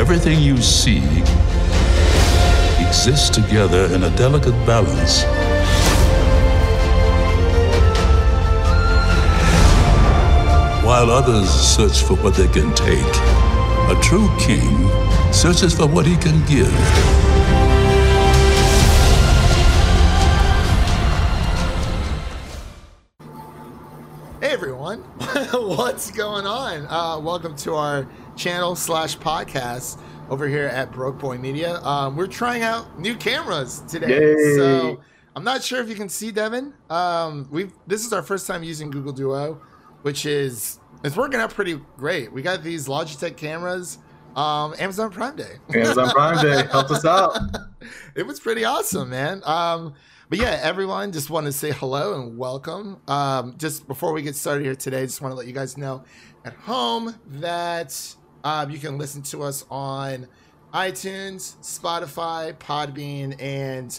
Everything you see exists together in a delicate balance. While others search for what they can take, a true king searches for what he can give. What's going on? Uh, welcome to our channel slash podcast over here at Broke Boi Media. Um, we're trying out new cameras today, Yay. so I'm not sure if you can see Devin. Um, we this is our first time using Google Duo, which is it's working out pretty great. We got these Logitech cameras, um, Amazon Prime Day. Amazon Prime Day helped us out. it was pretty awesome, man. Um, but yeah, everyone, just want to say hello and welcome. Um, just before we get started here today, just want to let you guys know at home that um, you can listen to us on iTunes, Spotify, Podbean, and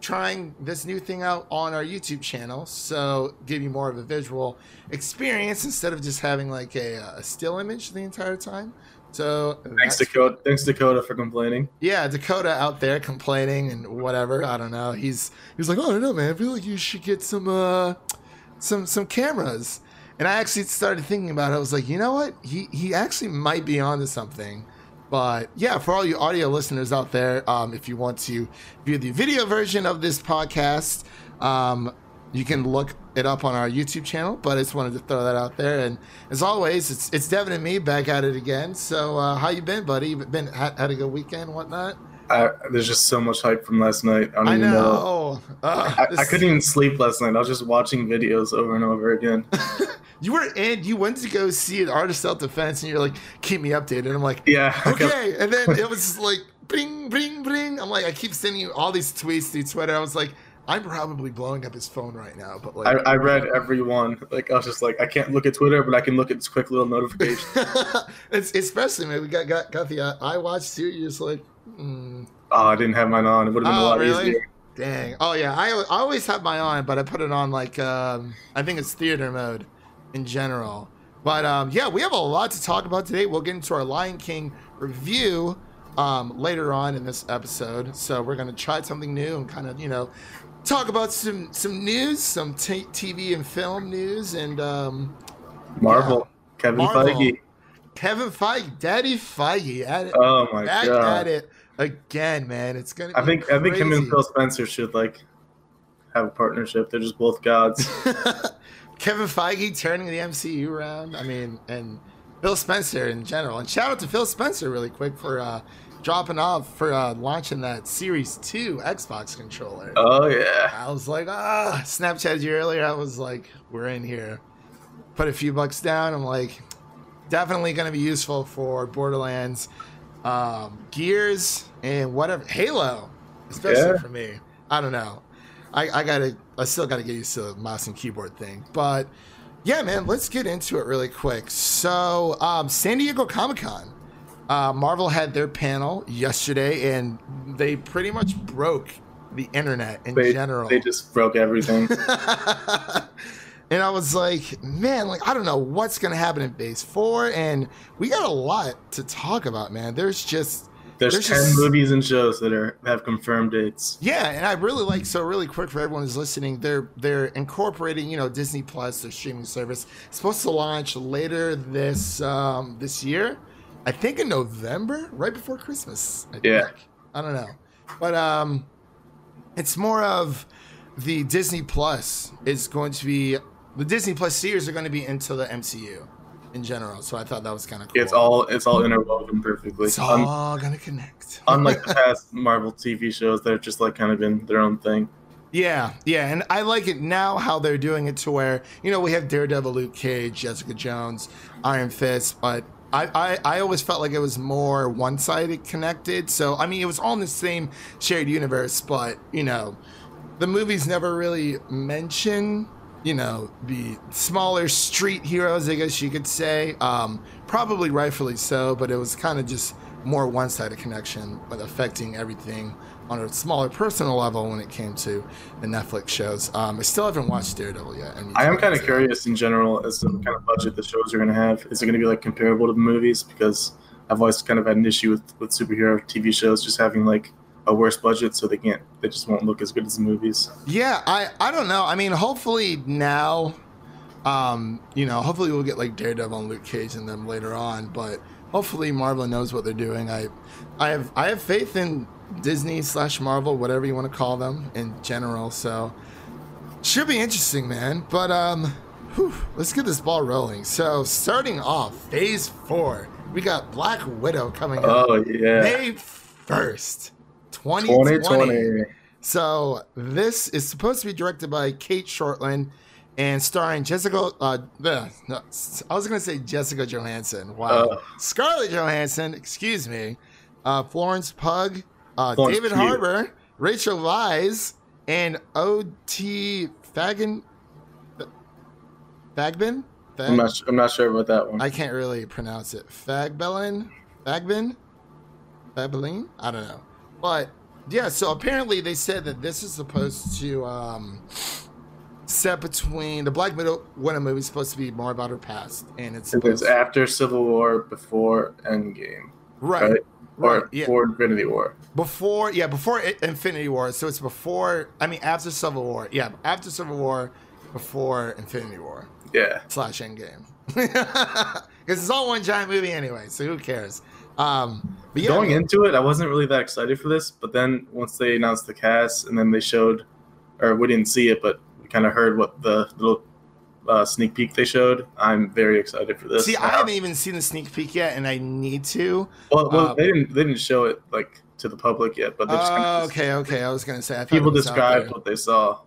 trying this new thing out on our YouTube channel. So give you more of a visual experience instead of just having like a, a still image the entire time. So Thanks, Dakota. Thanks, Dakota, for complaining. yeah, Dakota out there complaining and whatever. I don't know. He's he was like, oh, I don't know, man. I feel like you should get some uh some some cameras. And I actually started thinking about it. I was like, you know what? He he actually might be onto something. But yeah, for all you audio listeners out there, um, if you want to view the video version of this podcast, um, you can look it up on our YouTube channel. But I just wanted to throw that out there. And as always, it's it's Devin and me back at it again. So uh, how you been, buddy? You been had, had a good weekend, whatnot? I, there's just so much hype from last night. I I know. know. Uh, I, I couldn't even sleep last night. I was just watching videos over and over again. You were in. You went to go see an artist self defense, and you're like, "Keep me updated." I'm like, Yeah. Okay. And then it was like, bring, bring, bring. I'm like, I keep sending you all these tweets through Twitter. I was like, I'm probably blowing up his phone right now. But like, I read every one. Like I was just like, I can't look at Twitter, but I can look at this quick little notification. it's especially man. We got got got the uh, iWatch too. You're just like, mm, oh, I didn't have mine on. It would have been a Oh, lot really? easier. Dang. Oh yeah, I, I always have mine on, but I put it on like um, I think it's theater mode in general. But um, yeah, we have a lot to talk about today. We'll get into our Lion King review um, later on in this episode. So we're gonna try something new and kind of you know talk about some some news, some t- TV and film news, and um, Marvel. Kevin Marvel. Feige. Kevin Feige, Daddy Feige, at it, Oh my back god. at it again, man. It's gonna. I think I think him and. Phil Spencer should like have a partnership. They're just both gods. Kevin Feige turning the MCU around. I mean, and Phil Spencer in general. And shout out to Phil Spencer really quick for uh, dropping off for uh, launching that Series Two Xbox controller. oh yeah. I was like, ah, Snapchatted you earlier. I was like, we're in here. Put a few bucks down. I'm like, definitely going to be useful for Borderlands, um, Gears, and whatever. Halo, especially Yeah. for me. I don't know. I, I gotta, I still gotta get used to the mouse and keyboard thing. But yeah, man, let's get into it really quick. So, um, San Diego Comic Con. Uh, Marvel had their panel yesterday, and they pretty much broke the internet in They, general. they just broke everything. and I was like, man, like I don't know what's gonna happen in Phase Four, and we got a lot to talk about, man. There's just There's, There's ten just- movies and shows that are have confirmed dates. yeah, and I really like so really quick for everyone who's listening. They're they're incorporating, you know, Disney Plus, their streaming service, It's supposed to launch later this um this year. I think in November, right before Christmas. I Yeah. think. I don't know, but um, it's more of the Disney Plus is going to be the Disney Plus series are going to be into the MCU in general. So I thought that was kind of cool. It's all it's all interwoven perfectly. it's all gonna connect. unlike the past Marvel TV shows, they're just like kind of in their own thing. Yeah, yeah, and I like it now how they're doing it to where you know we have Daredevil, Luke Cage, Jessica Jones, Iron Fist, but I I, I always felt like it was more one sided connected. So I mean, it was all in the same shared universe, but you know, the movies never really mention you know the smaller street heroes, I guess you could say. Um, probably rightfully so, but it was kind of just more one sided connection, but affecting everything on a smaller personal level when it came to the Netflix shows. Um, I still haven't watched Daredevil yet. need I am kind of curious in general as to what kind of budget the shows are going to have. Is it going to be like comparable to the movies? Because I've always kind of had an issue with with superhero TV shows just having like a worse budget, so they can't they just won't look as good as the movies. Yeah, I I don't know. I mean, hopefully now, um, you know, hopefully we'll get like Daredevil and Luke Cage in them later on. But hopefully Marvel knows what they're doing. I I have I have faith in Disney slash Marvel, whatever you want to call them in general. So should be interesting, man. But um, whew, let's get this ball rolling. So starting off, Phase Four, we got Black Widow coming out Oh yeah, May first, 2020. 2020. So this is supposed to be directed by Cate Shortland and starring Jessica. Uh, no, I was going to say Jessica Johansson. Wow, Uh. Scarlett Johansson. Excuse me. Uh, Florence Pugh, uh, David. Harbour, Rachel Wise, and O.T. Fagan. Fagbin. Fag- I'm not I'm not sure about that one. I can't really pronounce it. Fagbelin? Fagbin? Fabelin? I don't know. But yeah, so apparently they said that this is supposed to um set between the Black Widow Widow movie is supposed to be more about her past and it's supposed after Civil War, before Endgame, right, right? Or yeah. before Infinity War. before yeah, before Infinity War. So it's before I mean after Civil War. Yeah, after Civil War, before Infinity War. Yeah. slash Endgame. Because it's all one giant movie anyway, so who cares? Um, but yeah, Going into it, I wasn't really that excited for this, but then once they announced the cast and then they showed, or we didn't see it, but we kind of heard what the little uh, sneak peek they showed. I'm very excited for this. see, I haven't even seen the sneak peek yet, and I need to. Well, well um, they didn't they didn't show it like to the public yet, but they just kind Oh, of okay, okay. I was gonna say people it was out described what they saw.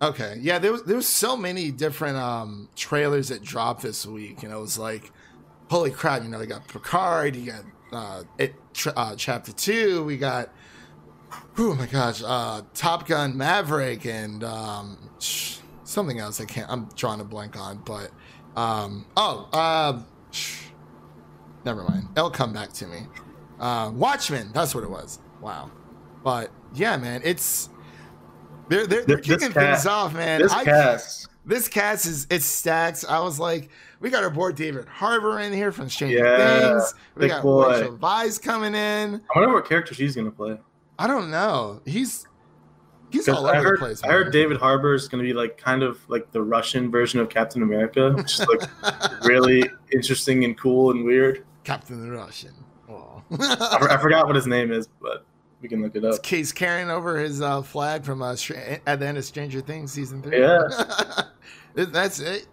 Okay, yeah, there was there was so many different um trailers that dropped this week. and it was like, holy crap! You know, we got Picard, you got uh, it uh chapter two, we got, oh my gosh, uh, Top Gun Maverick, and um, sh- something else. I can't. I'm drawing a blank on, but um, oh, uh, never mind. It'll come back to me. Uh, Watchmen, that's what it was. Wow, but yeah, man, it's. They're, they're, they're kicking cast- things off, man. this I- cast, this cast is it's stacked. I was like, we got our boy David Harbour in here from Stranger Yeah, Things. We got boy. Rachel Weisz coming in. I wonder what character she's gonna play. I don't know. He's he's all I over heard, the place. I heard David Harbour is gonna be like kind of like the Russian version of Captain America, which is like really interesting and cool and weird. Captain the Russian. Oh. I, I forgot what his name is, but we can look it up. He's carrying over his uh, flag from uh, at the end of Stranger Things season three. Yeah. that's it.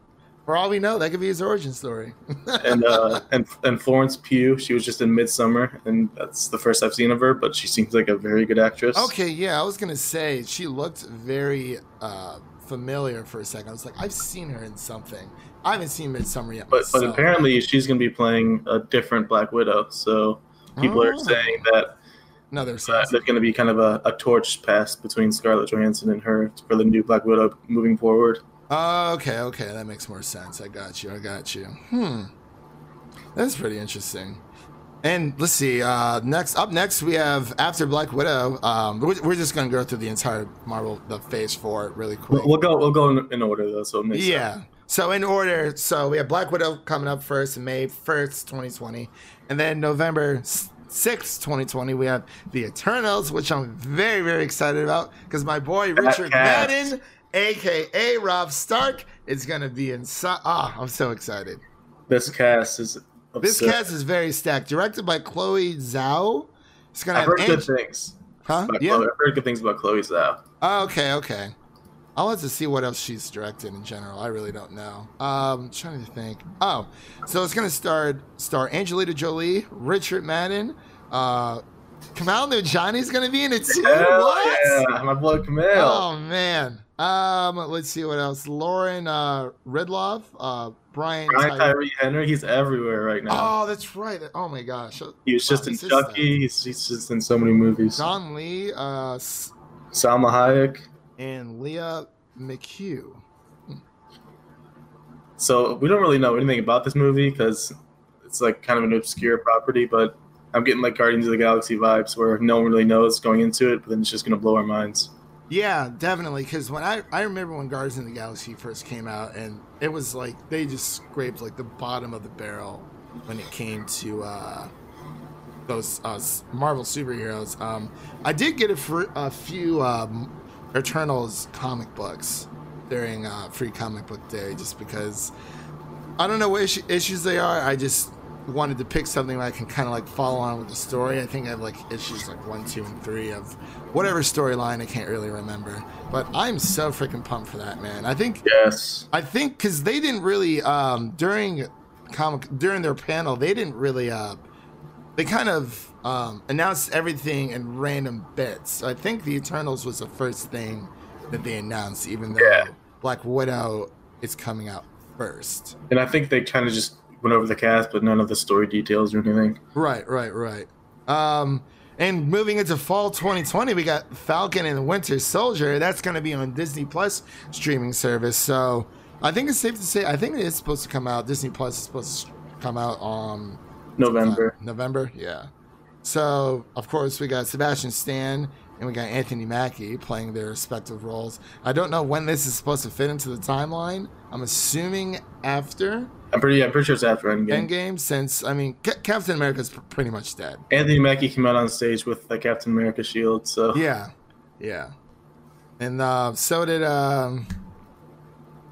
For all we know, that could be his origin story. and uh, and and Florence Pugh, she was just in Midsommar, and that's the first I've seen of her. But she seems like a very good actress. Okay, yeah, I was gonna say she looked very uh, familiar for a second. I was like, I've seen her in something. I haven't seen Midsommar yet. but but apparently she's gonna be playing a different Black Widow. So people are Oh. saying that no, they're uh, there's gonna be kind of a, a torch passed between Scarlett Johansson and her for the new Black Widow moving forward. Oh, okay, okay, that makes more sense. I got you. I got you. Hmm, that's pretty interesting. And let's see. Uh, next, up next, we have after Black Widow. Um, we're, we're just gonna go through the entire Marvel the Phase Four really quick. We'll, go we'll go in, in order though, so it makes Yeah. sense. So in order, so we have Black Widow coming up first, May first, twenty twenty, and then November sixth, twenty twenty, we have the Eternals, which I'm very very excited about because my boy Richard. Madden, aka Robb Stark, is gonna be inside. Ah, I'm so excited. This cast is This cast is very stacked. Directed by Chloe Zhao. It's gonna I've have heard good things. huh? Yeah. Chloe. I've heard good things about Chloe Zhao. Oh, okay, okay. I'll have to see what else she's directed in general. I really don't know. Um, trying to think. Oh, so it's gonna star star Angelina Jolie, Richard Madden, uh, Kumail Nanjiani's gonna be in it too. Hell what? yeah, my boy Kumail. Oh man. Um, let's see what else. Lauren uh, Ridloff, uh, Brian. Brian Ty- Tyree Henry, he's everywhere right now. oh, that's right. Oh my gosh. he was just wow, in Chucky. He's, he's just in so many movies. Don Lee, uh, Salma Hayek. and Lia McHugh. So we don't really know anything about this movie because it's like kind of an obscure property, but I'm getting like Guardians of the Galaxy vibes where no one really knows going into it, but then it's just gonna blow our minds. Yeah, definitely. Because when I I remember when Guardians of the Galaxy first came out, and it was like they just scraped like the bottom of the barrel when it came to uh, those uh, Marvel superheroes. Um, I did get a, fr- a few um, Eternals comic books during uh, Free Comic Book Day, just because I don't know what issues they are. I just wanted to pick something where I can kind of like follow on with the story. I think I have like issues like one, two, and three of whatever storyline. I can't really remember, but I'm so freaking pumped for that, man. I think Yes. I think because they didn't really um, during comic during their panel they didn't really uh, they kind of um, announced everything in random bits. So I think the Eternals was the first thing that they announced, even though Yeah. Black Widow is coming out first. And I think they kind of just went over the cast, but none of the story details or anything. Right, right, right. Um, and moving into fall 2020, we got Falcon and the Winter Soldier. That's going to be on Disney Plus streaming service. So I think it's safe to say I think it is supposed to come out. Disney Plus is supposed to come out on November. November, yeah. So of course we got Sebastian Stan and we got Anthony Mackie playing their respective roles. I don't know when this is supposed to fit into the timeline. I'm assuming after I'm pretty. I'm pretty sure it's after Endgame. Endgame, since I mean Ca- Captain America's pr- pretty much dead. Anthony Mackie came out on stage with the Captain America shield, so Yeah, yeah. And uh, so did um,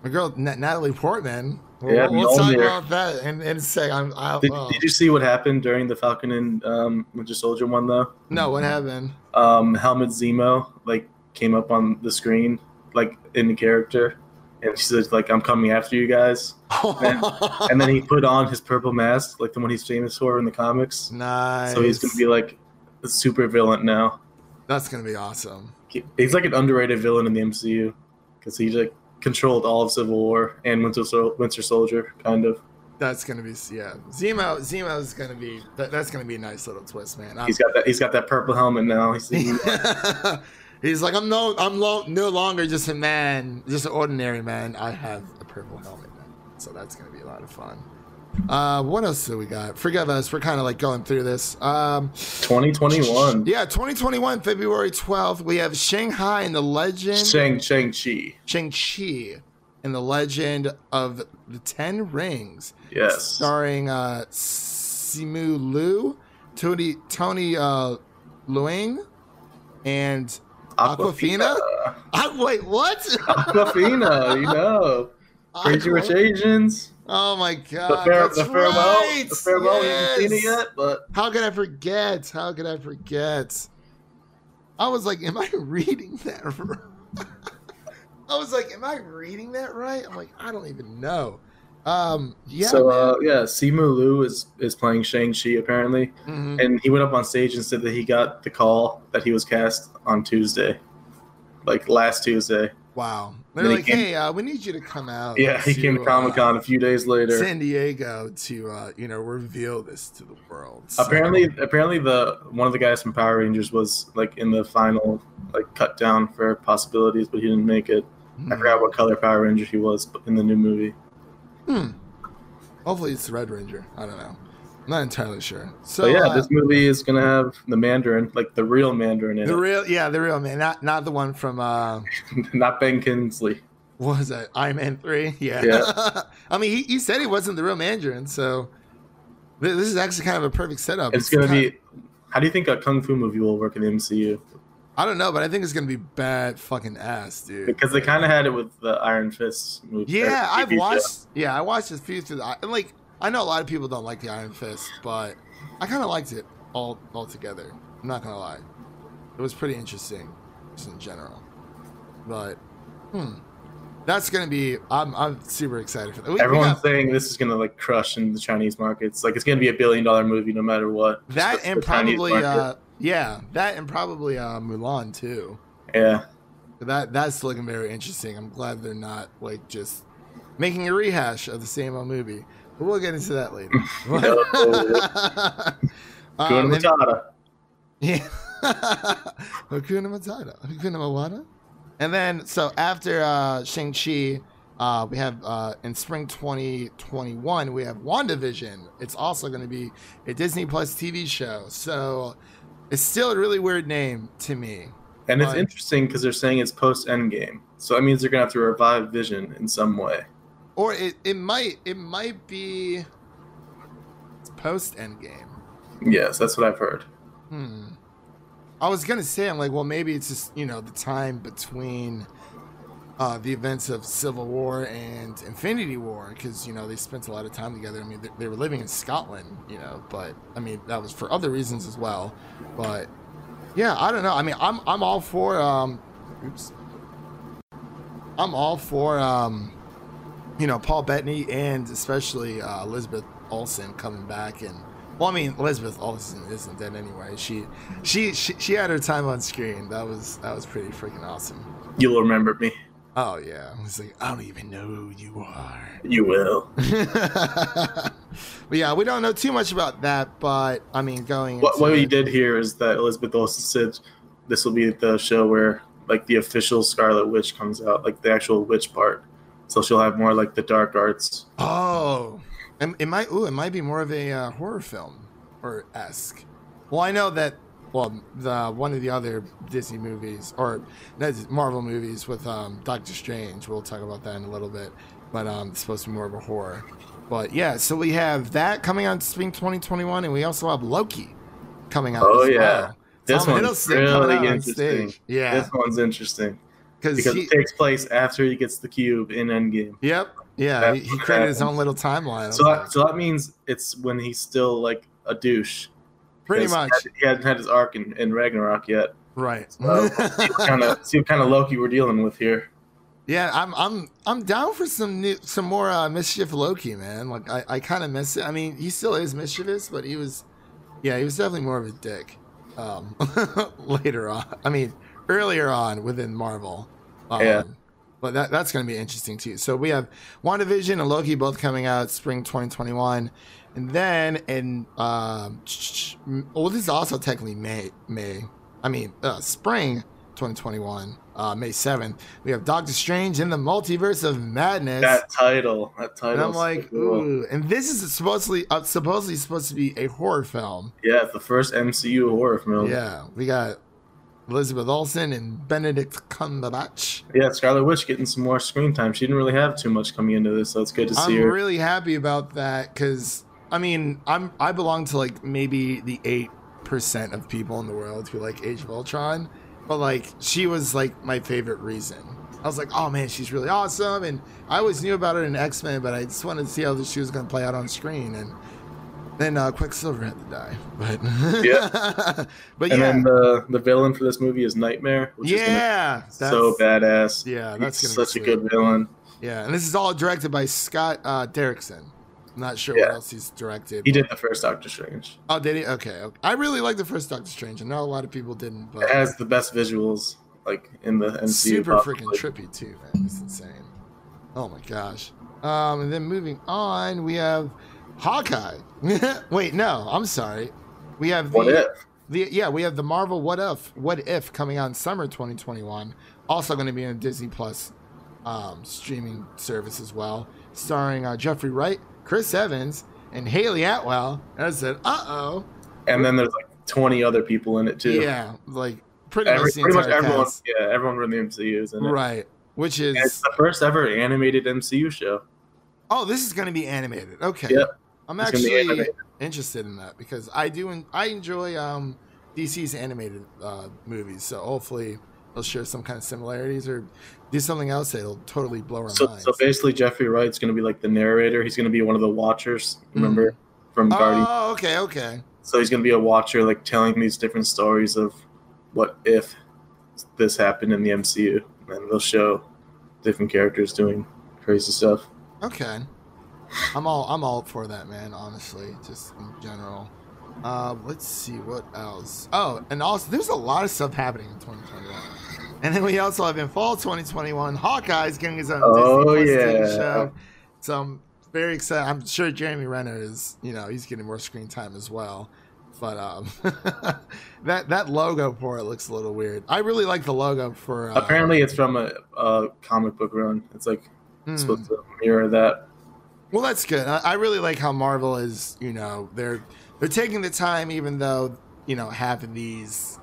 my girl Na- Natalie Portman. We'll, Yeah, we'll talk about that in, in a sec. I'm, I'll, Did, did you see what happened during the Falcon and um, Winter Soldier one though? No, what happened? Um, Helmut Zemo like came up on the screen like in the character, and she said like I'm coming after you guys. And then he put on his purple mask, like the one he's famous for in the comics. nice. So he's gonna be like a super villain now. That's gonna be awesome. He- He's like an underrated villain in the MCU because he like controlled all of Civil War and Winter, Sol- Winter Soldier, kind of. That's gonna be yeah. Zemo Zemo's gonna be that, that's gonna be a nice little twist, man. I'm- He's got that. He's got that purple helmet now. He's He's like, I'm no, I'm lo- no longer just a man, just an ordinary man. I have a purple helmet now, so that's gonna be a lot of fun. Uh, what else do we got? Forgive us, we're kind of like going through this. Um, 2021. yeah, 2021, February 12th, we have Shanghai and the Legend, Shang Shang Chi. Shang Chi, and the Legend of the Ten Rings. Yes. starring uh, Simu Liu, Tony Tony uh, Leung, and Awkwafina? I, wait, what? Awkwafina. You know. Crazy Rich Asians. Oh my god! The, that's the farewell. right! The farewell. You haven't seen it yet, but How could I forget? How could I forget? I was like, "Am I reading that?" right? I was like, "Am I reading that right?" I'm like, "I don't even know." Um, yeah. so uh, yeah, Simu Liu is is playing Shang Chi apparently, Mhm. and he went up on stage and said that he got the call that he was cast on Tuesday, like last Tuesday. Wow. They're Then he like, came- hey, uh, we need you to come out. Yeah, he came to uh, Comic Con a few days later. San Diego to, uh, you know, reveal this to the world. So- Apparently, apparently the one of the guys from Power Rangers was like in the final like cut down for possibilities, but he didn't make it. I Hmm. forgot what color Power Ranger he was in the new movie. Hmm. Hopefully it's the Red Ranger. I don't know. I'm not entirely sure. So So yeah, uh, this movie is gonna have the Mandarin, like the real Mandarin in the it, real, yeah, the real man, not not the one from uh, not Ben Kingsley. what was that Iron Man three? Yeah. Yeah. I mean, he, he said he wasn't the real Mandarin, so this is actually kind of a perfect setup. It's gonna kind- be. How do you think a kung fu movie will work in the MCU? I don't know, but I think it's gonna be bad fucking ass, dude. Because they kind of had it with the Iron Fist movie. Yeah, I've watched. Yeah, I watched a few through the. and, Like, I know a lot of people don't like the Iron Fist, but I kind of liked it all all together. I'm not gonna lie, it was pretty interesting, just in general. But, hmm, that's gonna be. I'm I'm super excited for that. We- we got saying this is gonna like crush in the Chinese markets. Like it's gonna be a billion dollar movie no matter what. that and probably uh yeah that and probably uh Mulan too. yeah. That that's looking very interesting. I'm glad they're not like just making a rehash of the same old movie. But we'll get into that later. Um, Hakuna and- Matata. yeah. Hakuna Matata. Hakuna Matata. And then, so after uh, Shang-Chi, uh, we have uh, in spring 2021, we have WandaVision. It's also going to be a Disney Plus TV show. So it's still a really weird name to me. And it's interesting because they're saying it's post Endgame, so that means they're gonna have to revive Vision in some way. Or it, it might it might be post Endgame. Yes, that's what I've heard. Hmm. I was gonna say, I'm like, well, maybe it's just you know the time between uh, the events of Civil War and Infinity War, because you know they spent a lot of time together. I mean, they, they were living in Scotland, you know, but I mean that was for other reasons as well. But yeah, I don't know. I mean, I'm I'm all for um, oops, I'm all for um, you know, Paul Bettany and especially uh, Elizabeth Olsen coming back and well, I mean, Elizabeth Olsen isn't dead anyway. She, she, she, she had her time on screen. That was that was pretty freaking awesome. You'll remember me. Oh yeah, I was like, I don't even know who you are. You will. but yeah, we don't know too much about that. But I mean, going. What, what we did here is that Elizabeth Olsen said this will be the show where like the official Scarlet Witch comes out, like the actual witch part. So she'll have more like the dark arts. Oh, it, it might. Ooh, it might be more of a uh, horror film or esque. Well, I know that. Well, the one of the other Disney movies or Marvel movies with um, Doctor Strange. We'll talk about that in a little bit, but um, it's supposed to be more of a horror. But yeah, so we have that coming out in spring 2021, and we also have Loki coming out. Oh, yeah. well. This Tom one's really interesting. Yeah, This one's interesting because he, it takes place after he gets the cube in Endgame. yep, yeah, he, he created his own little timeline. So that, so that means it's when he's still like a douche. Pretty much, He hadn't had his arc in, in Ragnarok yet. right. So kind of see what kind of Loki we're dealing with here. Yeah, I'm I'm I'm down for some new some more uh, mischief Loki, man. Like I, I kind of miss it. I mean, he still is mischievous, but he was, yeah, he was definitely more of a dick. Um, later on, I mean, earlier on within Marvel. Um, Yeah. But that that's going to be interesting too. So we have WandaVision and Loki both coming out spring 2021, and then in um, well, this is also technically May May. I mean, uh, spring 2021, uh, May 7th. We have Doctor Strange in the Multiverse of Madness. That title, that title. and I'm like, ooh. And this is supposedly uh, supposedly supposed to be a horror film. yeah, it's the first MCU horror film. Yeah, we got Elizabeth Olsen and Benedict Cumberbatch. yeah. Scarlet Witch getting some more screen time. She didn't really have too much coming into this, so it's good to see I'm her. really happy about that because I mean I'm I belong to like maybe the eight percent of people in the world who like Age of Ultron, but like she was like my favorite reason. I was like, oh man, she's really awesome, and I always knew about her in X Men, but I just wanted to see how she was gonna play out on screen, and then uh, Quicksilver had to die, but Yeah. but and yeah, then the the villain for this movie is Nightmare, which is yeah, gonna so badass. Yeah, that's He's gonna be such a good villain. yeah, and this is all directed by Scott uh, Derrickson. I'm not sure Yeah. what else he's directed. He did the first Doctor Strange. Oh, did he? Okay, okay. I really like the first Doctor Strange. I know a lot of people didn't, but It has the best visuals like in the MCU. super freaking trippy too, man. It's insane. Oh my gosh. Um, and then moving on, we have Hawkeye. Wait, no, I'm sorry. We have the, What if? the yeah, we have the Marvel What If What If coming out in summer 2021. Also going to be on Disney Plus um, streaming service as well, starring uh, Jeffrey Wright, Chris Evans, and Hayley Atwell. And I said, uh oh. And then there's like 20 other people in it too. Yeah, like pretty Every, much pretty much everyone. cast. Yeah, everyone from the MCU is in it. Right. Which is And it's the first ever animated MCU show. oh, this is going to be animated. Okay. Yep. I'm It's actually interested in that because I do I enjoy um DC's animated uh, movies. So hopefully they'll share some kind of similarities or do something else that'll totally blow our So, minds. so basically, Jeffrey Wright's going to be like the narrator. He's going to be one of the Watchers. Remember mm. from Guardians? oh, okay, okay. So he's going to be a watcher, like telling these different stories of what if this happened in the MCU, and they'll show different characters doing crazy stuff. Okay. I'm all I'm all for that, man, honestly, just in general. Uh, let's see what else. Oh, and also there's a lot of stuff happening in 2021. And then we also have in fall 2021, Hawkeye's getting his own Oh, Disney Plus TV show. So I'm very excited. I'm sure Jeremy Renner is, you know, he's getting more screen time as well. But um, that that logo for it looks a little weird. I really like the logo for. Uh, Apparently, it's from a, a comic book run. It's like hmm. supposed to mirror that. Well, that's good. I, I really like how Marvel is. You know, they're they're taking the time, even though you know half of these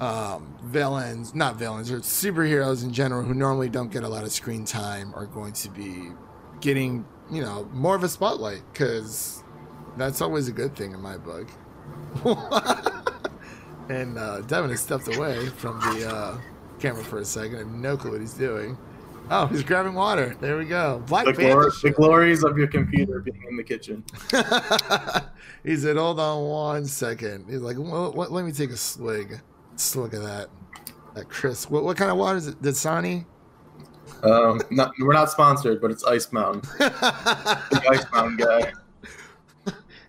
um, villains, not villains, or superheroes in general, who normally don't get a lot of screen time, are going to be getting you know more of a spotlight because that's always a good thing in my book. and uh, Devin has stepped away from the uh, camera for a second. I have no clue what he's doing. Oh, he's grabbing water. There we go. Black The, glor- the glories of your computer being in the kitchen. he said, "Hold on one second. He's like, well, what, "Let me take a swig. Look at that, that Chris. What, what kind of water is it? Dasani? Um, not, we're not sponsored, but it's Ice Mountain. The Ice Mountain guy.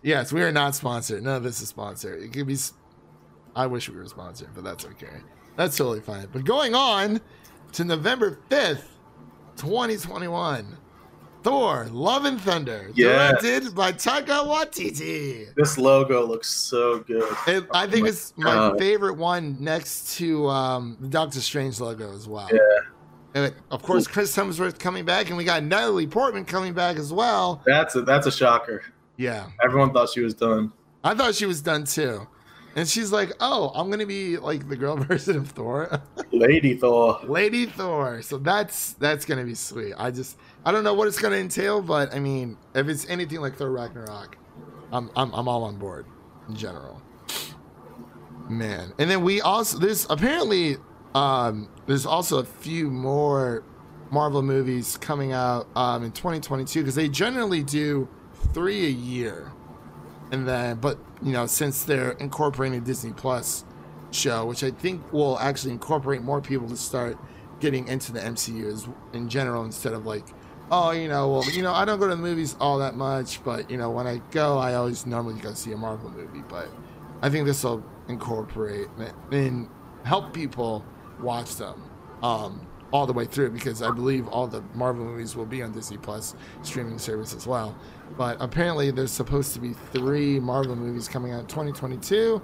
yes, we are not sponsored. None of this is sponsored. It could be. I wish we were sponsored, but that's okay. That's totally fine. But going on to November fifth, twenty twenty one. Thor: Love and Thunder, Yes. directed by Taika Waititi. This logo looks so good. It, I think my it's my God. favorite one next to um, the Doctor Strange logo as well. Yeah. And of course, Chris Hemsworth coming back, and we got Natalie Portman coming back as well. That's a that's a shocker. Yeah, Everyone thought she was done. I thought she was done too. And she's like, "Oh, I'm gonna be like the girl version of Thor, Lady Thor. Lady Thor." So that's that's gonna be sweet. I just I don't know what it's gonna entail, but I mean, if it's anything like Thor Ragnarok, I'm I'm I'm all on board in general. Man, and then we also there's apparently um there's also a few more Marvel movies coming out um in 2022 because they generally do three a year and then but you know since they're incorporating disney plus show which i think will actually incorporate more people to start getting into the mcu as in general instead of like oh you know well you know i don't go to the movies all that much but you know when i go i always normally go see a marvel movie but i think this will incorporate and help people watch them um all the way through because I believe all the Marvel movies will be on Disney Plus streaming service as well. But apparently, there's supposed to be three Marvel movies coming out in 2022.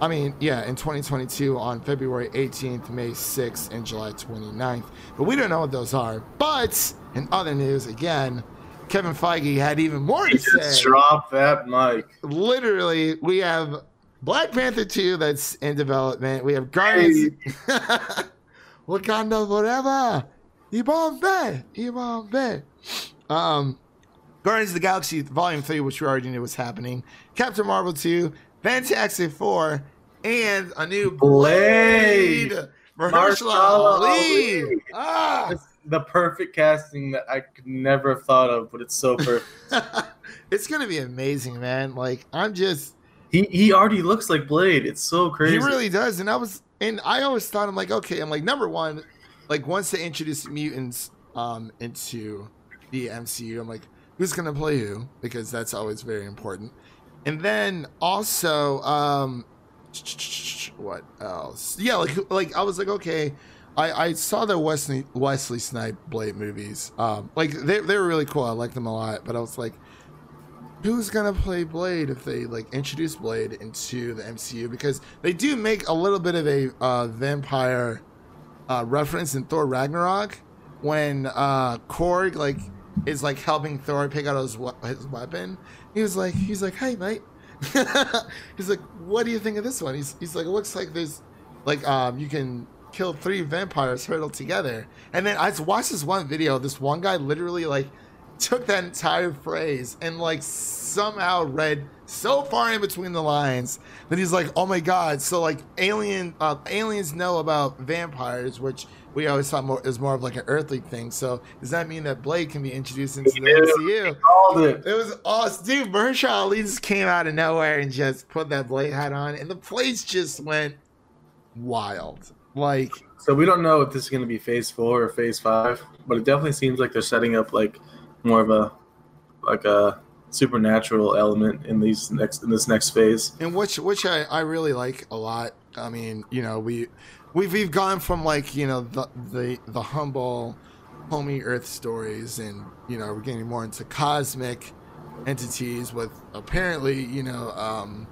I mean, yeah, in 2022 on February 18th, May 6th, and July 29th. But we don't know what those are. But in other news, again, Kevin Feige had even more to say drop that mic. literally we have Black Panther 2 that's in development. We have Guardians Wakanda forever. Yibambe. Yibambe. Um Guardians of the Galaxy Volume 3, which we already knew was happening. Captain Marvel 2, Fantastic Four, and a new Blade. Blade. Mahershala Ali. Ali. Ah. It's the perfect casting that I could never have thought of, but it's so perfect. it's gonna be amazing, man. Like I'm just he he already looks like Blade. It's so crazy. He really does. And I was and I always thought I'm like, okay, I'm like number one, like once they introduce mutants um into the MCU, I'm like, who's gonna play who? Because that's always very important. And then also, um what else? Yeah, like like I was like, okay. I, I saw the Wesley Wesley Snipe Blade movies. Um, like they they were really cool. I liked them a lot. But I was like, who's gonna play Blade if they like introduce Blade into the MCU because they do make a little bit of a uh, vampire uh, reference in Thor Ragnarok when uh, Korg like is like helping Thor pick out his his weapon. He was like, he's like, hey mate. he's like, what do you think of this one? He's he's like, it looks like there's like um you can kill three vampires huddled together. And then I watched this one video. This one guy literally like took that entire phrase and like somehow read so far in between the lines that he's like, "Oh my god!" So like alien uh, aliens know about vampires, which we always thought more is more of like an earthly thing. So does that mean that Blade can be introduced into the Yeah. MCU? It. It was awesome, dude. Mahershala Ali just came out of nowhere and just put that Blade hat on, and the place just went wild. Like So we don't know if this is going to be Phase Four or Phase Five, but it definitely seems like they're setting up like more of a like a supernatural element in these next in this next phase. and which which I, I really like a lot. I mean, you know, we we've we've gone from like you know the the the humble, homey Earth stories, and you know we're getting more into cosmic entities with apparently you know um,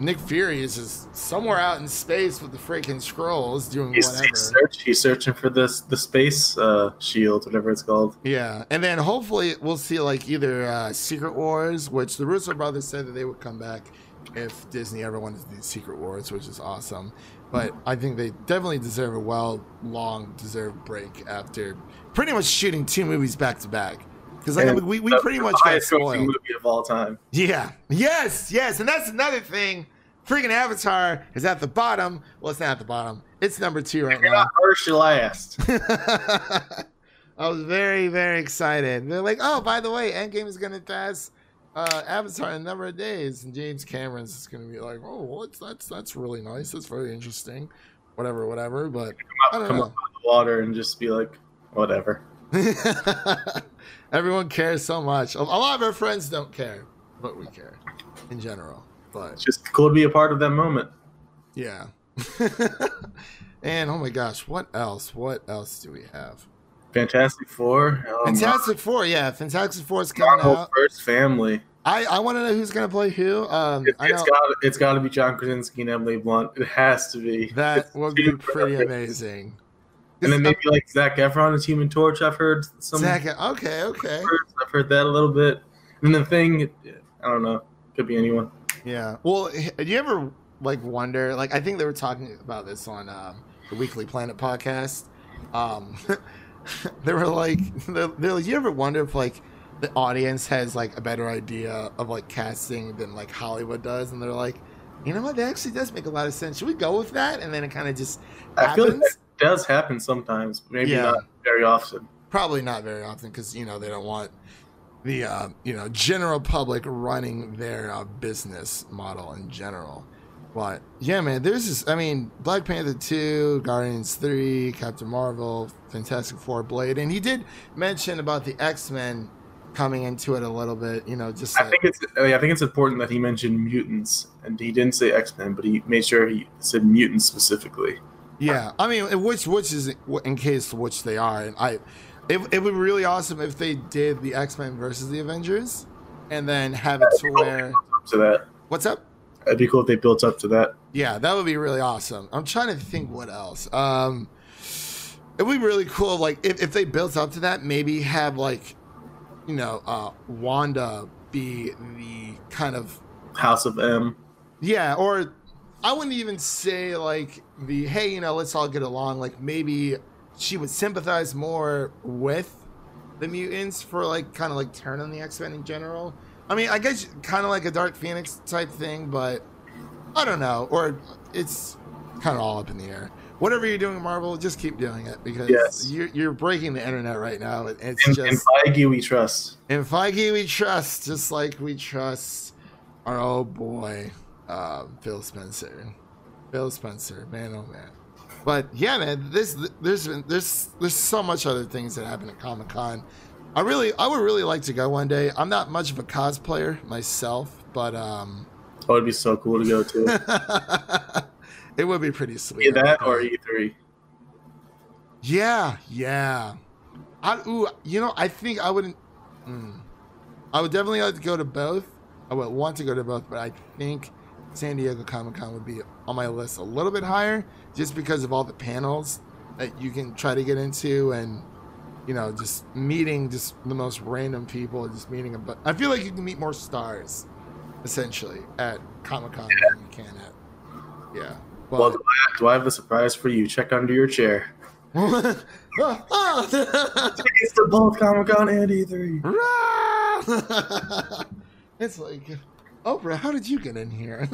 Nick Fury is just somewhere out in space with the freaking scrolls doing He's, whatever. he's, search, he's searching for this the space uh, shield, whatever it's called. Yeah, and then hopefully we'll see like either uh, Secret Wars, which the Russo brothers said that they would come back if Disney ever wanted to do Secret Wars, which is awesome. But I think they definitely deserve a well, long deserved break after pretty much shooting two movies back to back Because like we, we pretty much got spoiled. movie of all time. Yeah. Yes. Yes. And that's another thing. Freaking Avatar is at the bottom. Well, it's not at the bottom. It's number two right You're now. not first, you're last. I was very, very excited. They're like, oh, by the way, Endgame is going to pass uh, Avatar in a number of days, and James Cameron's is going to be like, oh, well, that's that's that's really nice. That's very interesting. Whatever, whatever. But I don't Come know. up out of the water and just be like, whatever. Everyone cares so much. A a lot of our friends don't care, but we care in general. But It's just cool to be a part of that moment. yeah. and oh my gosh, what else? What else do we have? Fantastic Four. Oh, Fantastic Four, yeah, Fantastic Four is coming Marvel out. first family. I, I want to know who's gonna play who. Um, It, know got it's got to be John Krasinski and Emily Blunt. It has to be. that It's would be pretty perfect. amazing. And then maybe like Zac Efron as Human Torch. I've heard some. Zac, okay, okay, I've heard that a little bit. And the thing, I don't know. Could be anyone. yeah. Well, do you ever like wonder? Like, I think they were talking about this on um, the Weekly Planet podcast. Um, they were like, they're, they're like, you ever wonder if like the audience has like a better idea of like casting than like Hollywood does? And they're like, you know what? That actually does make a lot of sense. Should we go with that? And then it kind of just I feel like happens. that does happen sometimes. Maybe Yeah. not very often. probably not very often because you know they don't want the uh, you know general public running their uh, business model in general. But yeah, man, there's just I mean, Black Panther two, Guardians three, Captain Marvel, Fantastic Four, Blade, and he did mention about the X Men coming into it a little bit. You know, just I think it's I think it's important that he mentioned mutants, and he didn't say X Men, but he made sure he said mutants specifically. Yeah, I mean, which which is in case which they are, and I, it, it would be really awesome if they did the X Men versus the Avengers, and then have it to where to that, what's up? It'd be cool if they built up to that. Yeah, that would be really awesome. I'm trying to think what else. Um, it would be really cool, like if, if they built up to that, maybe have like, you know, uh, Wanda be the kind of House of M. yeah, or I wouldn't even say like the hey, you know, let's all get along. Like maybe she would sympathize more with the mutants for like kind of like turn on the X Men in general. I mean, I guess kind of like a Dark Phoenix type thing, but I don't know. Or it's kind of all up in the air. Whatever you're doing, Marvel, just keep doing it because Yes. you're, you're breaking the internet right now. It- It's In, just in Feige, we trust. in Feige, we trust, just like we trust our old boy, uh, Phil Spencer. Phil Spencer, man, oh man. But yeah, man, this there's been there's there's so much other things that happen at Comic Con. I really, I would really like to go one day. I'm not much of a cosplayer myself, but um, Oh, it'd be so cool to go to. it would be pretty sweet. Either that or E E3. Yeah, yeah. I ooh, you know, I think I wouldn't. Mm, I would definitely like to go to both. I would want to go to both, but I think San Diego Comic Con would be on my list a little bit higher, just because of all the panels that you can try to get into, and you know, just meeting just the most random people, just meeting them. But I feel like you can meet more stars, essentially, at Comic Con than you can at. Yeah. But, Well, do I, do I have a surprise for you? Check under your chair. Ah. It's the both Comic Con and E E3. It's like, Oprah, how did you get in here?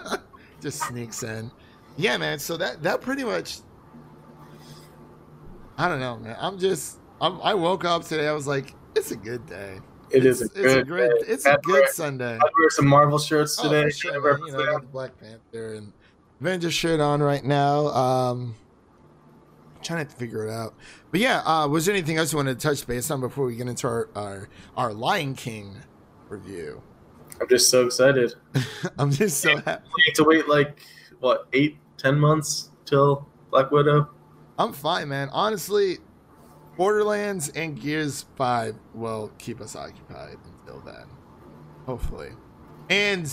Just sneaks in. Yeah, man. So that that pretty much. I don't know, man. I'm just. I'm, I woke up today. I was like, it's a good day. It is it's, a it's good. a great. day. It's a I'd good wear- Sunday. I'd wear some Marvel shirts Oh, today. for sure, man. You know, I got the Black Panther and Avengers shirt on right now. Um, trying to figure it out. But yeah, uh, was there anything else you wanted to touch base on before we get into our our, our Lion King review? I'm just so excited. I'm just so happy. To wait like what eight, ten months till Black Widow. I'm fine, man. Honestly, Borderlands and Gears 5 will keep us occupied until then. Hopefully. And,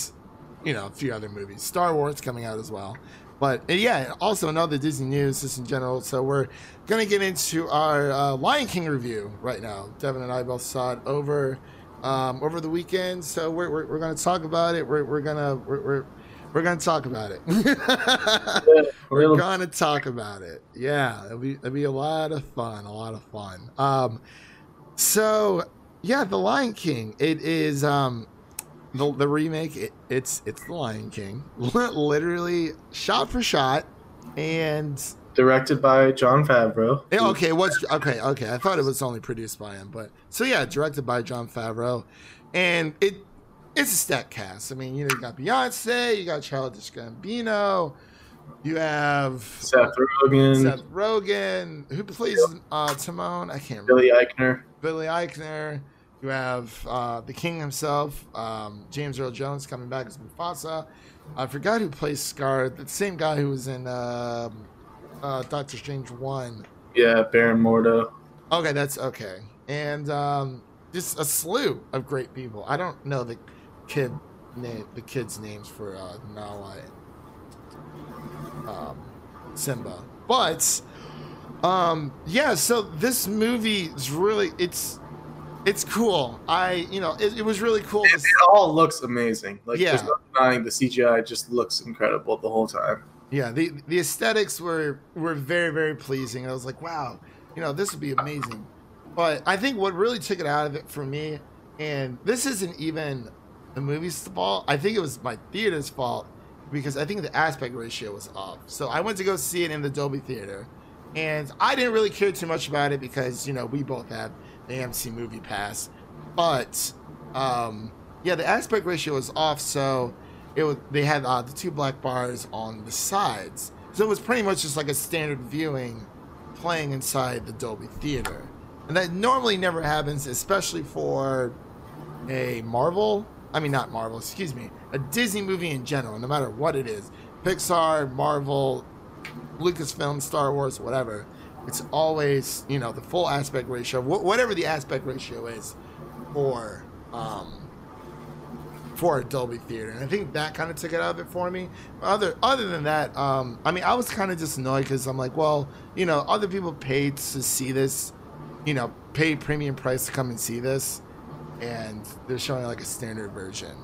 you know, a few other movies. Star Wars coming out as well. But yeah, also another Disney news just in general. So we're going to get into our uh, Lion King review right now. Devin and I both saw it over um, over the weekend. So we're, we're, we're going to talk about it. We're, we're going to we're, we're, we're going to talk about it. We're gonna talk about it. Yeah, it'll be it'll be a lot of fun. A lot of fun. Um, so yeah, The Lion King. It is um the the remake. It, it's it's The Lion King, literally shot for shot, and Directed by Jon Favreau. Yeah, okay, what's okay? Okay, I thought it was only produced by him, but so yeah, directed by Jon Favreau, and it it's a stack cast. I mean, you know, you got Beyonce, you got Childish Gambino, you have Seth Rogen, Seth Rogen, who plays uh, Timon. I can't remember. Billy Eichner. Billy Eichner. You have uh, the King himself, um, James Earl Jones, coming back as Mufasa. I forgot who plays Scar. The same guy who was in uh, uh, Doctor Strange one. Yeah, Baron Mordo. Okay, that's okay. And um, just a slew of great people. I don't know the kid name, the kids' names for uh, Nala and um, Simba, but um, yeah. So this movie is really it's it's cool. I you know it, it was really cool. It, it, all looks amazing. Like Yeah. there's no denying the CGI just looks incredible the whole time. Yeah, the the aesthetics were were very very pleasing. I was like, wow, you know, this would be amazing. But I think what really took it out of it for me, and this isn't even the movie's fault. I think it was my theater's fault because I think the aspect ratio was off. So I went to go see it in the Dolby Theater, and I didn't really care too much about it because you know we both have the AMC Movie Pass, but um, yeah, the aspect ratio was off. So it was they had uh, the two black bars on the sides, so it was pretty much just like a standard viewing playing inside the Dolby Theater, and that normally never happens, especially for a Marvel. I mean, not Marvel. Excuse me, a Disney movie in general, no matter what it is, Pixar, Marvel, Lucasfilm, Star Wars, whatever. It's always you know the full aspect ratio, wh- whatever the aspect ratio is for um, for a Dolby theater, and I think that kind of took it out of it for me. Other other than that, um, I mean, I was kind of just annoyed because I'm like, well, you know, other people paid to see this, you know, pay premium price to come and see this, and they're showing like a standard version,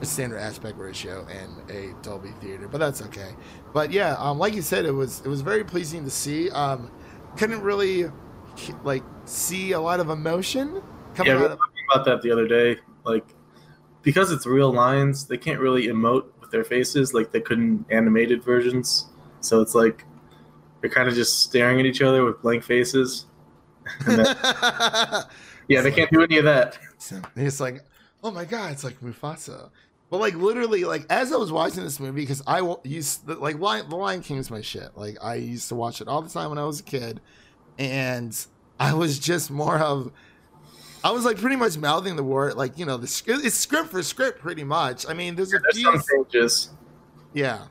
a standard aspect ratio, and a Dolby theater, but that's okay. But yeah, um, like you said, it was it was very pleasing to see. Um, couldn't really like see a lot of emotion coming Yeah, we out were of talking about that the other day. Like because it's real lines, they can't really emote with their faces like they couldn't animated versions. So it's like they're kind of just staring at each other with blank faces. Yeah, they can't do any of that. So it's like, oh my god, it's like Mufasa. But like literally, like as I was watching this movie, because I used like Lion, The Lion King is my shit. Like I used to watch it all the time when I was a kid, and I was just more of, I was like pretty much mouthing the word, like you know, the script, it's script for script, pretty much. I mean, there's a There's few, changes. yeah.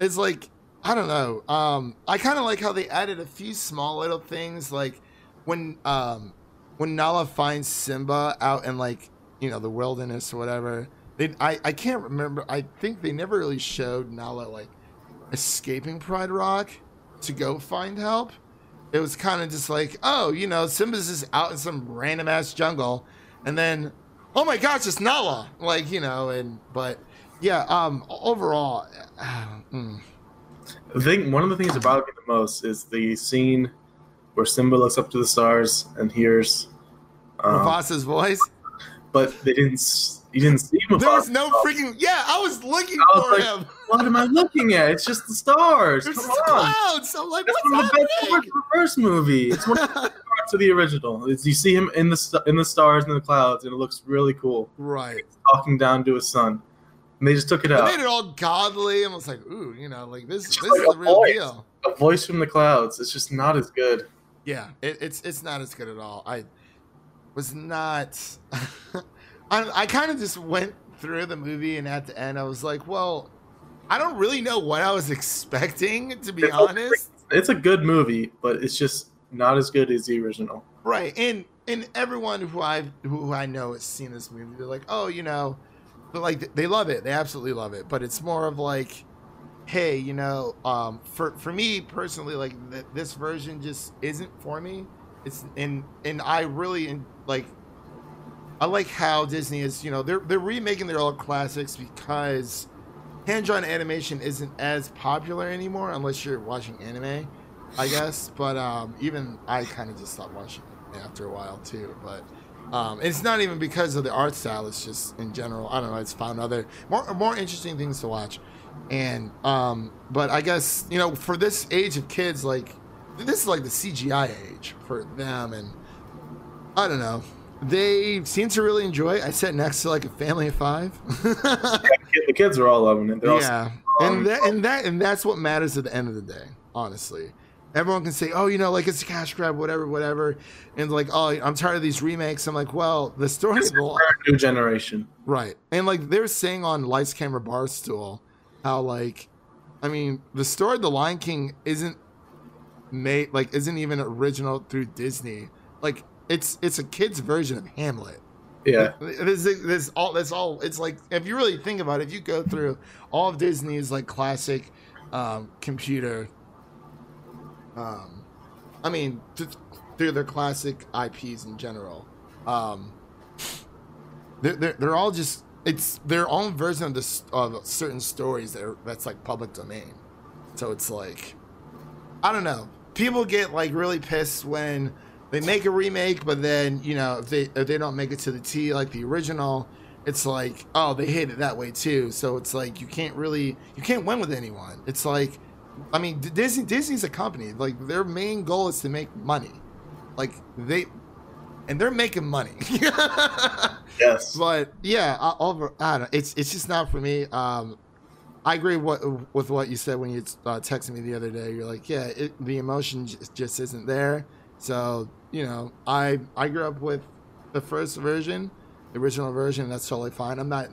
It's like I don't know. Um, I kind of like how they added a few small little things, like when um, when Nala finds Simba out in like you know the wilderness or whatever. They, I I can't remember. I think they never really showed Nala like escaping Pride Rock to go find help. It was kind of just like, oh, you know, Simba's just out in some random ass jungle, and then, oh my gosh, it's Nala, like you know, and but yeah, um, overall, mm, I think one of the things that bothered me the most is the scene where Simba looks up to the stars and hears. Um, Mufasa's voice. but they didn't. You didn't see Mufasa. There was no freaking yeah. I was looking I was for like, him. What am I looking at? It's just the stars. There's Come just on. clouds. I'm like, That's what's one of the best parts of the first movie. It's one of the best parts of the original. Is you see him in the in the stars and the clouds, and it looks really cool. right. Talking down to his son, and they just took it They out. made it all godly, and I was like, ooh, you know, like this. This just is the real voice. deal. A voice from the clouds. It's just not as good. Yeah, it, it's it's not as good at all. I was not. I I kind of just went through the movie, and at the end, I was like, well, I don't really know what I was expecting, to be It's honest. It's a good movie, but it's just not as good as the original. Right, and and everyone who I who I know has seen this movie, they're like, oh, you know, but like they love it, they absolutely love it. But it's more of like, hey, you know, um, for for me personally, like th- this version just isn't for me. It's and and I really like. I like how Disney is, you know, they're they're remaking their old classics because hand-drawn animation isn't as popular anymore unless you're watching anime, I guess. But um, even I kind of just stopped watching it after a while too. But Um, it's not even because of the art style. It's just in general. I don't know. It's found other more more interesting things to watch, and um, but I guess you know for this age of kids, like this is like the CGI age for them, and I don't know. They seem to really enjoy it. I sat next to like a family of five. the kids are all loving it. They're yeah, and that and that and that's what matters at the end of the day. Honestly, everyone can say, "Oh, you know, like it's a cash grab, whatever, whatever," and like, "Oh, I'm tired of these remakes." I'm like, "Well, the story of the a new generation. right," and like they're saying on Lights Camera Barstool, how like, I mean, the story of the Lion King isn't made like isn't even original through Disney. Like it's it's a kid's version of Hamlet. Yeah, This, this all that's all. It's like if you really think about it, if you go through all of Disney's like classic um, computer, um, I mean, th- through their classic IPs in general, um, they're, they're they're all just it's their own version of this of certain stories that are, that's like public domain. So it's like, I don't know. People get like really pissed when they make a remake, but then you know if they if they don't make it to the T like the original, it's like oh they hate it that way too. So it's like you can't really you can't win with anyone. It's like, I mean Disney Disney's a company like their main goal is to make money, like they, and they're making money. yes. but yeah, I, over I don't know. It's it's just not for me. Um, I agree what with what you said when you uh, texted me the other day. You're like, yeah, it, the emotion just, just isn't there. So you know, I I grew up with the first version, the original version. That's totally fine. I'm not.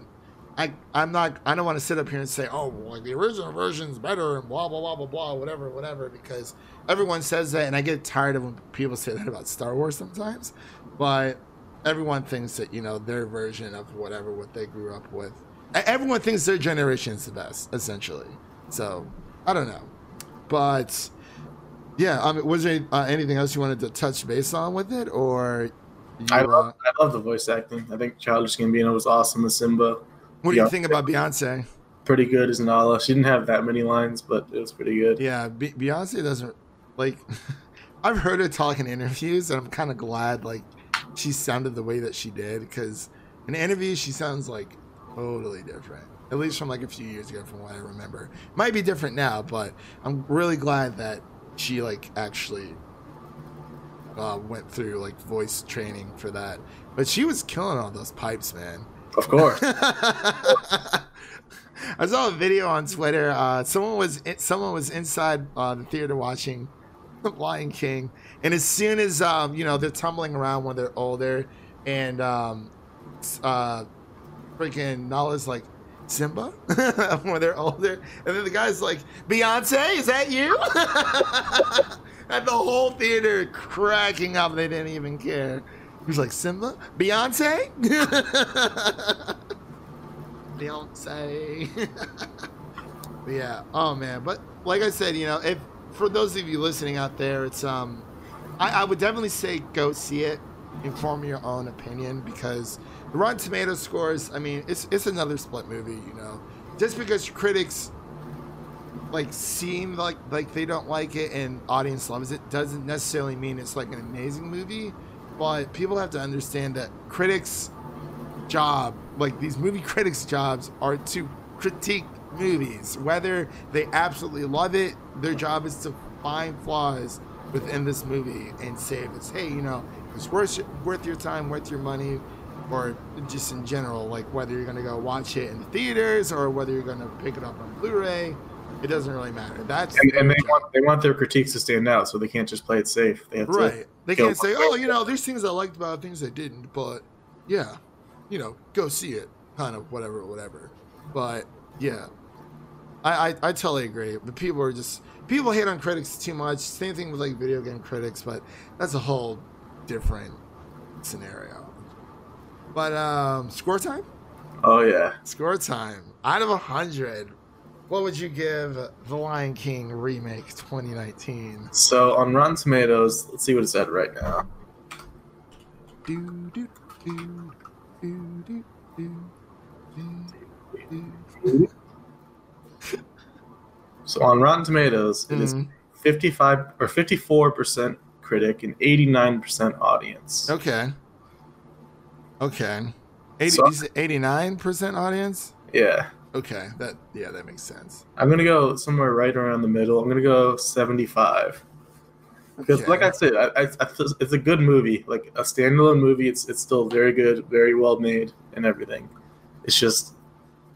I, I'm not. I don't want to sit up here and say, "Oh, well, like the original version's better," and blah blah blah blah blah, whatever, whatever, because everyone says that, and I get tired of when people say that about Star Wars sometimes. But everyone thinks that you know their version of whatever what they grew up with. Everyone thinks their generation is the best, essentially. So I don't know, but yeah. I mean, was there uh, anything else you wanted to touch base on with it, or you, I uh, love, I love the voice acting. I think Childish Gambino was awesome as Simba. what do you yeah. think about Beyonce? Pretty good as Nala. She didn't have that many lines, but it was pretty good. Yeah, Be- Beyonce doesn't like. I've heard her talk in interviews, and I'm kind of glad like she sounded the way that she did because in interviews she sounds like totally different. At least from like a few years ago, from what I remember. Might be different now, but I'm really glad that she like actually uh, went through like voice training for that. But she was killing all those pipes, man. Of course. I saw a video on Twitter. Uh, someone was someone was inside uh, the theater watching the Lion King, and as soon as um, you know they're tumbling around when they're older, and um, uh, freaking Nala's like Simba when they're older, and then the guy's like Beyonce, is that you? and the whole theater cracking up. They didn't even care. He's like Simba, Beyonce. Beyonce. yeah. Oh man. But like I said, you know, if for those of you listening out there, it's um, I, I would definitely say go see it, inform your own opinion because Rotten Tomato scores. I mean, it's it's another split movie. You know, just because critics like seem like like they don't like it and audience loves it doesn't necessarily mean it's like an amazing movie. But people have to understand that critics job, like these movie critics' jobs, are to critique movies. Whether they absolutely love it, their job is to find flaws within this movie and say this, hey, you know, it's worth worth your time, worth your money, or just in general, like whether you're gonna go watch it in the theaters or whether you're gonna pick it up on Blu-ray. It doesn't really matter. That's and, and they job. want they want their critiques to stand out, so they can't just play it safe. They have Right. to. They can't say, "Oh, you know, there's things I liked about it, things I didn't," but yeah, you know, go see it, kind of whatever, whatever. But yeah, I I, I totally agree. But people are just people hate on critics too much. Same thing with like video game critics, but that's a whole different scenario. But um, score time. Oh yeah. Score time. Out of a hundred, what would you give The Lion King remake 2019? So on Rotten Tomatoes, let's see what it's at right now. Do, do, do, do, do, do, do, do. So on Rotten Tomatoes, it is Mhm. 55 or 54 percent critic and 89 percent audience. Okay. Okay. 80, So- 89% audience? Yeah. Okay. That yeah, that makes sense. I'm gonna go somewhere right around the middle. I'm gonna go 75. Because, Okay. like I said, I, I, I it's a good movie. Like a standalone movie, it's it's still very good, very well made, and everything. It's just,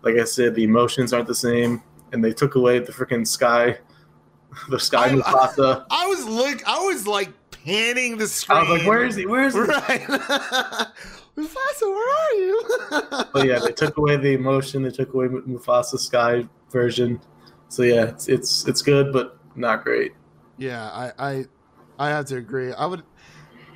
like I said, the emotions aren't the same, and they took away the freaking sky, the sky I- Mufasa. I was look I was like panning the screen. I was like, "Where is he? Where is he?" Right. Mufasa, where are you? But yeah, they took away the emotion. They took away Mu- Mufasa Sky version. So yeah, it's it's, it's good, but not great. Yeah, I, I, I have to agree. I would,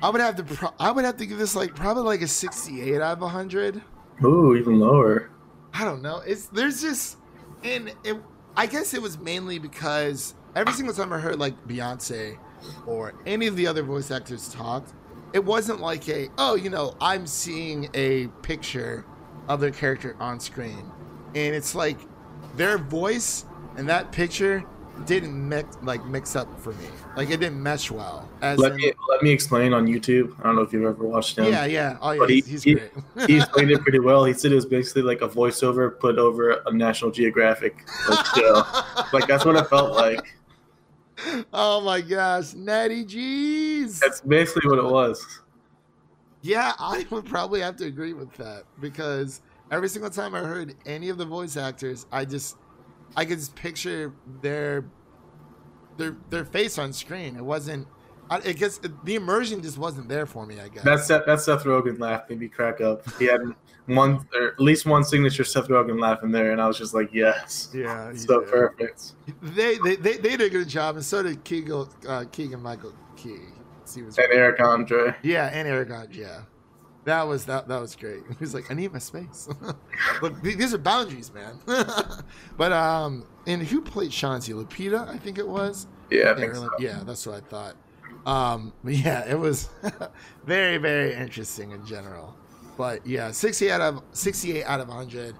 I would have to, pro- I would have to give this like probably like a sixty-eight out of hundred. Ooh, even lower. I don't know. It's there's just, and it, I guess it was mainly because every single time I heard like Beyonce or any of the other voice actors talked, it wasn't like a oh you know I'm seeing a picture of their character on screen, and it's like their voice and that picture didn't mix like mix up for me. Like it didn't mesh well. Let in- me let me explain on YouTube. I don't know if you've ever watched him. yeah, yeah. Oh yeah, But he- he's, he's he- great. he explained it pretty well. He said it was basically like a voiceover put over a National Geographic like, show. like that's what it felt like. Oh my gosh, Natty G's. That's basically what it was. Yeah, I would probably have to agree with that because every single time I heard any of the voice actors, I just I could just picture their their their face on screen. It wasn't. I, I guess the immersion just wasn't there for me. I guess. That's Seth, that's Seth Rogen laugh made me crack up. He had one or at least one signature Seth Rogen laugh in there, and I was just like, yes, yeah. so did. perfect. They, they they they did a good job, and so did Keegan uh, Keegan Michael Key. He was And Eric Andre. Yeah, and Aragon, yeah. That was that that was great. He was like, I need my space. Look, these are boundaries, man. but um and who played Shanti? Lupita, I think it was. Yeah, I think really- so. yeah, that's what I thought. Um but yeah, it was very, very interesting in general. But yeah, 60 out of 68 out of 100.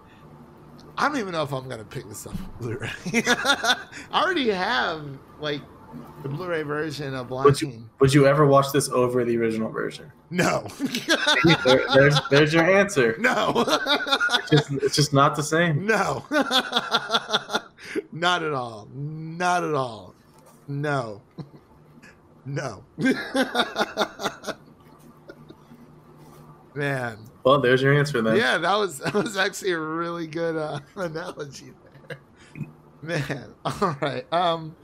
I don't even know if I'm gonna pick this up on Blu-ray. I already have like the Blu-ray version of Lion Would you would you ever watch this over the original version? No. There- there's there's your answer. No. It's just, it's just not the same. no. Not at all. Not at all. No. No. Man. Well, there's your answer then. Yeah, that was that was actually a really good uh, analogy there. Man. All right. Um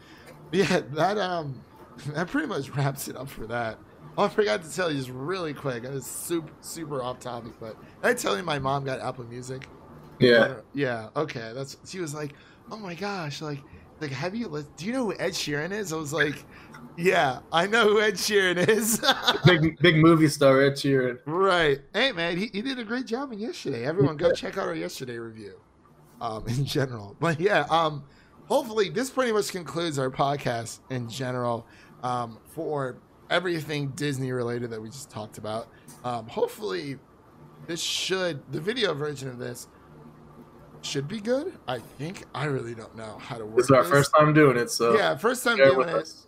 yeah, that um that pretty much wraps it up for that. Oh, I forgot to tell you just really quick. It's super super off topic, but I tell you my mom got Apple Music? Yeah. Yeah. Okay. That's. She was like, "Oh my gosh! Like, like, have you? Do you know who Ed Sheeran is?" I was like, "Yeah, I know who Ed Sheeran is." Big big movie star Ed Sheeran. right. Hey man, he, he did a great job in yesterday. Everyone, go check out our yesterday review. Um, in general, but yeah. Um, hopefully this pretty much concludes our podcast in general. Um, for everything Disney related that we just talked about. Um, hopefully this should the video version of this should be good. I think I really don't know how to work. This is our this. first time doing it, so yeah, first time doing it. us.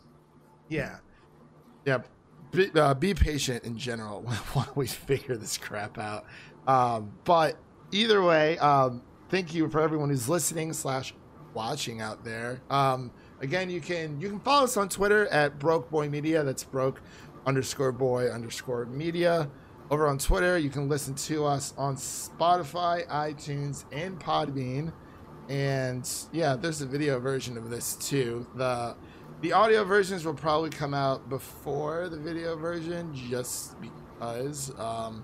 Yeah, yeah. Be, uh, be patient in general while we figure this crap out. Um, but either way, um, thank you for everyone who's listening slash watching out there. Um, again, you can you can follow us on Twitter at Broke Boi Media. That's broke underscore boy underscore media. Over on Twitter, you can listen to us on Spotify, iTunes, and Podbean. And yeah, there's a video version of this too. The the audio versions will probably come out before the video version, just because. Um,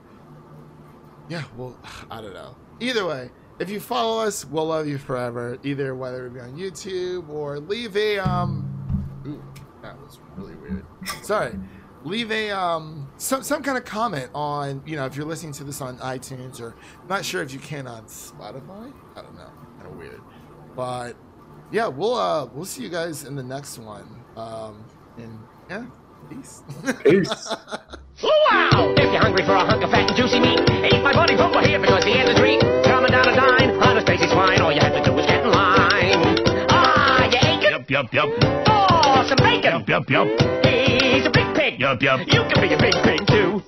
yeah, well, I don't know. Either way, if you follow us, we'll love you forever. Either whether it be on YouTube or leave a um. Ooh, that was really weird. Sorry. Leave a um some some kind of comment on you know if you're listening to this on iTunes or not sure if you can on Spotify. I don't know, kind of weird, but yeah, we'll uh we'll see you guys in the next one. Um, and yeah, peace. Peace. Wow! If you're hungry for a hunk of fat and juicy meat, eat my buddy over here because he has a treat. Coming down a dime, on a Stacy's swine. All you have to do is get in line. Ah, you ain't Yup, yup, yup. Oh, some bacon. Yup, yup, yup. He's a big pig. Yup, yup. You can be a big pig too.